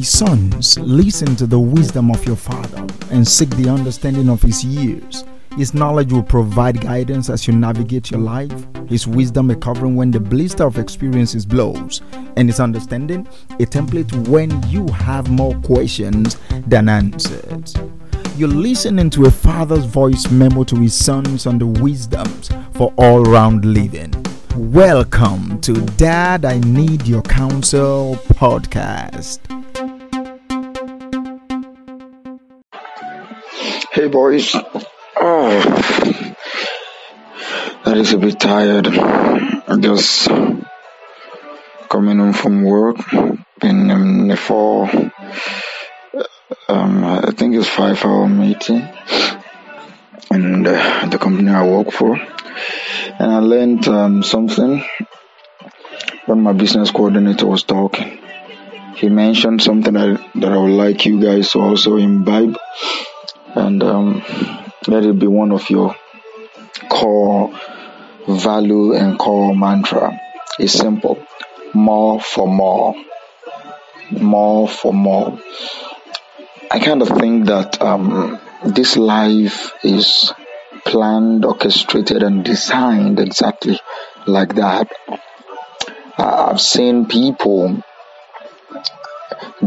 My sons, listen to the wisdom of your father and seek the understanding of his years. His knowledge will provide guidance as you navigate your life. His wisdom a covering when the blister of experiences blows, and his understanding a template when you have more questions than answers. You're listening to a father's voice memo to his sons on the wisdoms for all round living. Welcome to Dad, I Need Your Counsel podcast. Hey boys, oh, that is a bit tired. I'm just coming home from work. Been in a four, um, I think it's five hour meeting, and uh, the company I work for, and I learned um, something when my business coordinator was talking. He mentioned something that, that I would like you guys to also imbibe and um, let it be one of your core value and core mantra. It's simple more for more. More for more. I kind of think that um, this life is planned, orchestrated, and designed exactly like that. I've seen people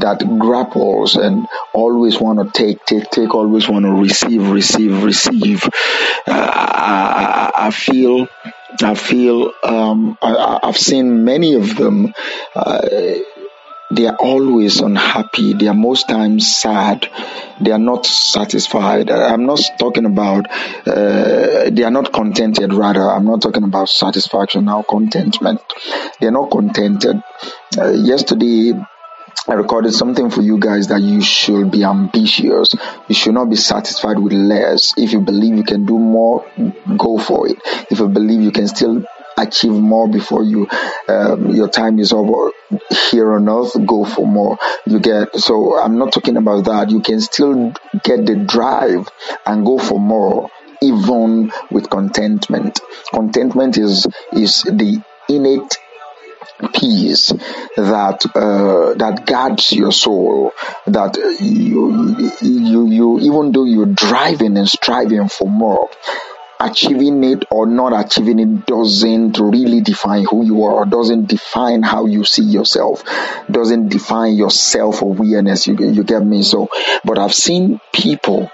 that grapples and always want to take, take, take, always want to receive, receive, receive. Uh, I, I, feel, I feel, um, I, have seen many of them. Uh, they are always unhappy. They are most times sad. They are not satisfied. I'm not talking about, uh, they are not contented, rather. I'm not talking about satisfaction or contentment. They are not contented. Uh, yesterday, I recorded something for you guys that you should be ambitious. You should not be satisfied with less. If you believe you can do more, go for it. If you believe you can still achieve more before you um, your time is over here on earth go for more you get so i'm not talking about that you can still get the drive and go for more even with contentment contentment is is the innate peace that uh, that guards your soul that you, you you even though you're driving and striving for more achieving it or not achieving it doesn't really define who you are doesn't define how you see yourself doesn't define your self-awareness you, you get me? So but i've seen people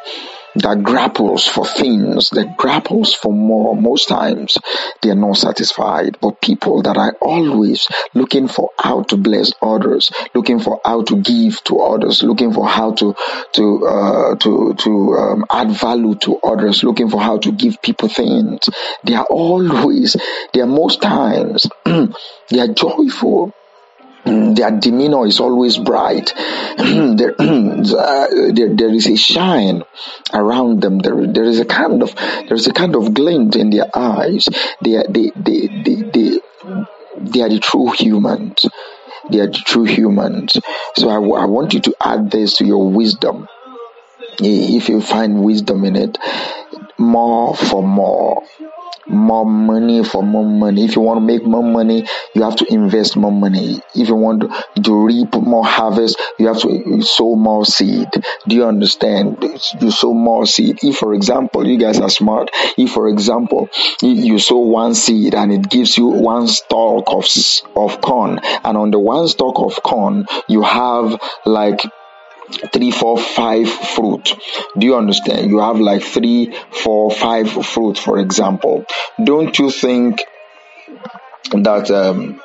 that grapples for things, that grapples for more. Most times they are not satisfied, but people that are always looking for how to bless others, looking for how to give to others, looking for how to to uh, to to um, add value to others, looking for how to give people things. They are always, they are most times, they are joyful their demeanor is always bright. there, uh, there, there is a shine around them. There, there is a kind of there is a kind of glint in their eyes. They are, they, they, they, they, they are the true humans. They are the true humans. So I, I want you to add this to your wisdom. If you find wisdom in it, more for more more money for more money. If you want to make more money, you have to invest more money. If you want to, reap more harvest, you have to sow more seed. Do you understand? You sow more seed. If, for example, you guys are smart, if, for example, you sow one seed and it gives you one stalk of, of corn, and on the one stalk of corn, you have like three four five fruit. Do you understand? You have like three four five fruit for example. Don't you think that um,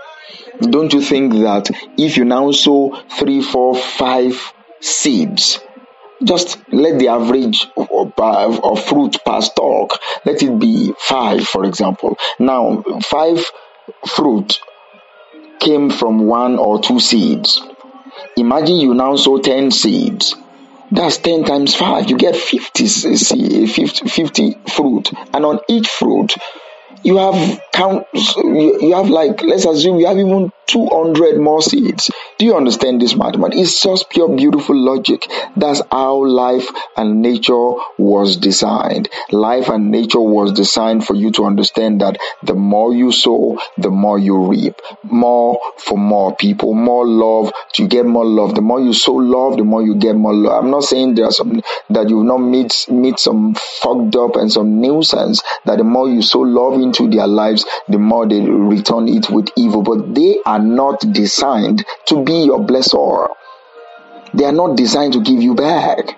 don't you think that if you now sow three four five seeds just let the average of, of, of fruit per stalk let it be five for example. Now five fruit came from one or two seeds Imagine you now sow 10 seeds. That's 10 times 5. You get 50, 50, 50 fruit. And on each fruit, you have count you, have like let's assume you have even 200 more seeds. Do you understand this mathematics? It's just pure beautiful logic. That's how life and nature was designed. Life and nature was designed for you to understand that the more you sow the more you reap. More for more people. More love. To get more love. The more you sow love the more you get more love. I'm not saying there are some that you've not meet meet some fucked up and some nuisance that the more you sow love into their lives the more they return it with evil but they are not designed to be your blessor they are not designed to give you back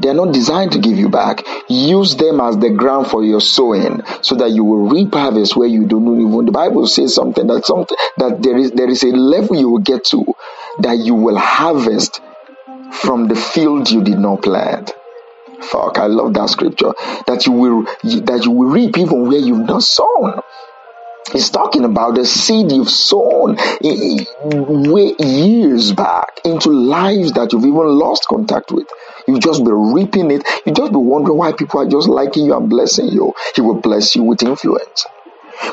they are not designed to give you back. Use them as the ground for your sowing so that you will reap harvest where you don't even the Bible says something that something that there is there is a level you will get to that you will harvest from the field you did not plant. Fuck, I love that scripture. That you will that you will reap even where you've not sown. He's talking about the seed you've sown way years back into lives that you've even lost contact with. You just be reaping it. You just be wondering why people are just liking you and blessing you. He will bless you with influence.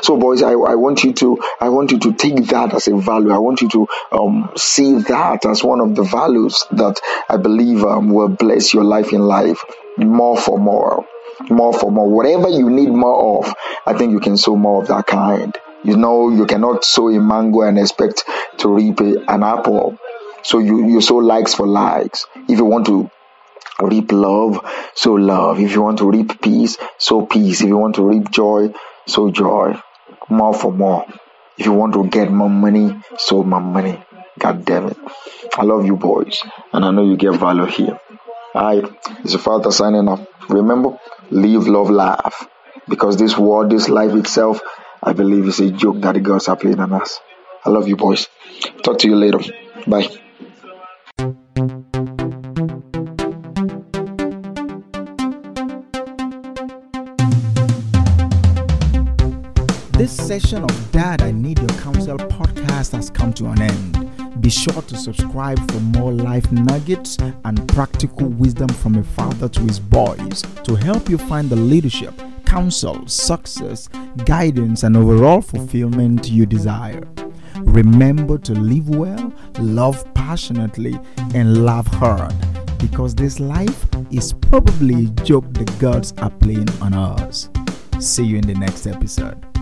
So, boys, I, I want you to I want you to take that as a value. I want you to um, see that as one of the values that I believe um, will bless your life in life. More for more more for more. Whatever you need more of, I think you can sow more of that kind. You know, you cannot sow a mango and expect to reap an apple. So you, you sow likes for likes. If you want to reap love, sow love. If you want to reap peace, sow peace. If you want to reap joy, sow joy. More for more. If you want to get more money, sow more money. God damn it. I love you boys. And I know you get value here. Alright, it's a father signing off. Remember, live, love, laugh. Because this world, this life itself, I believe is a joke that the gods are playing on us. I love you, boys. Talk to you later. Bye. This session of Dad, I Need Your Counsel podcast has come to an end. Be sure to subscribe for more life nuggets and practical wisdom from a father to his boys to help you find the leadership, counsel, success, guidance, and overall fulfillment you desire. Remember to live well, love passionately, and love hard because this life is probably a joke the gods are playing on us. See you in the next episode.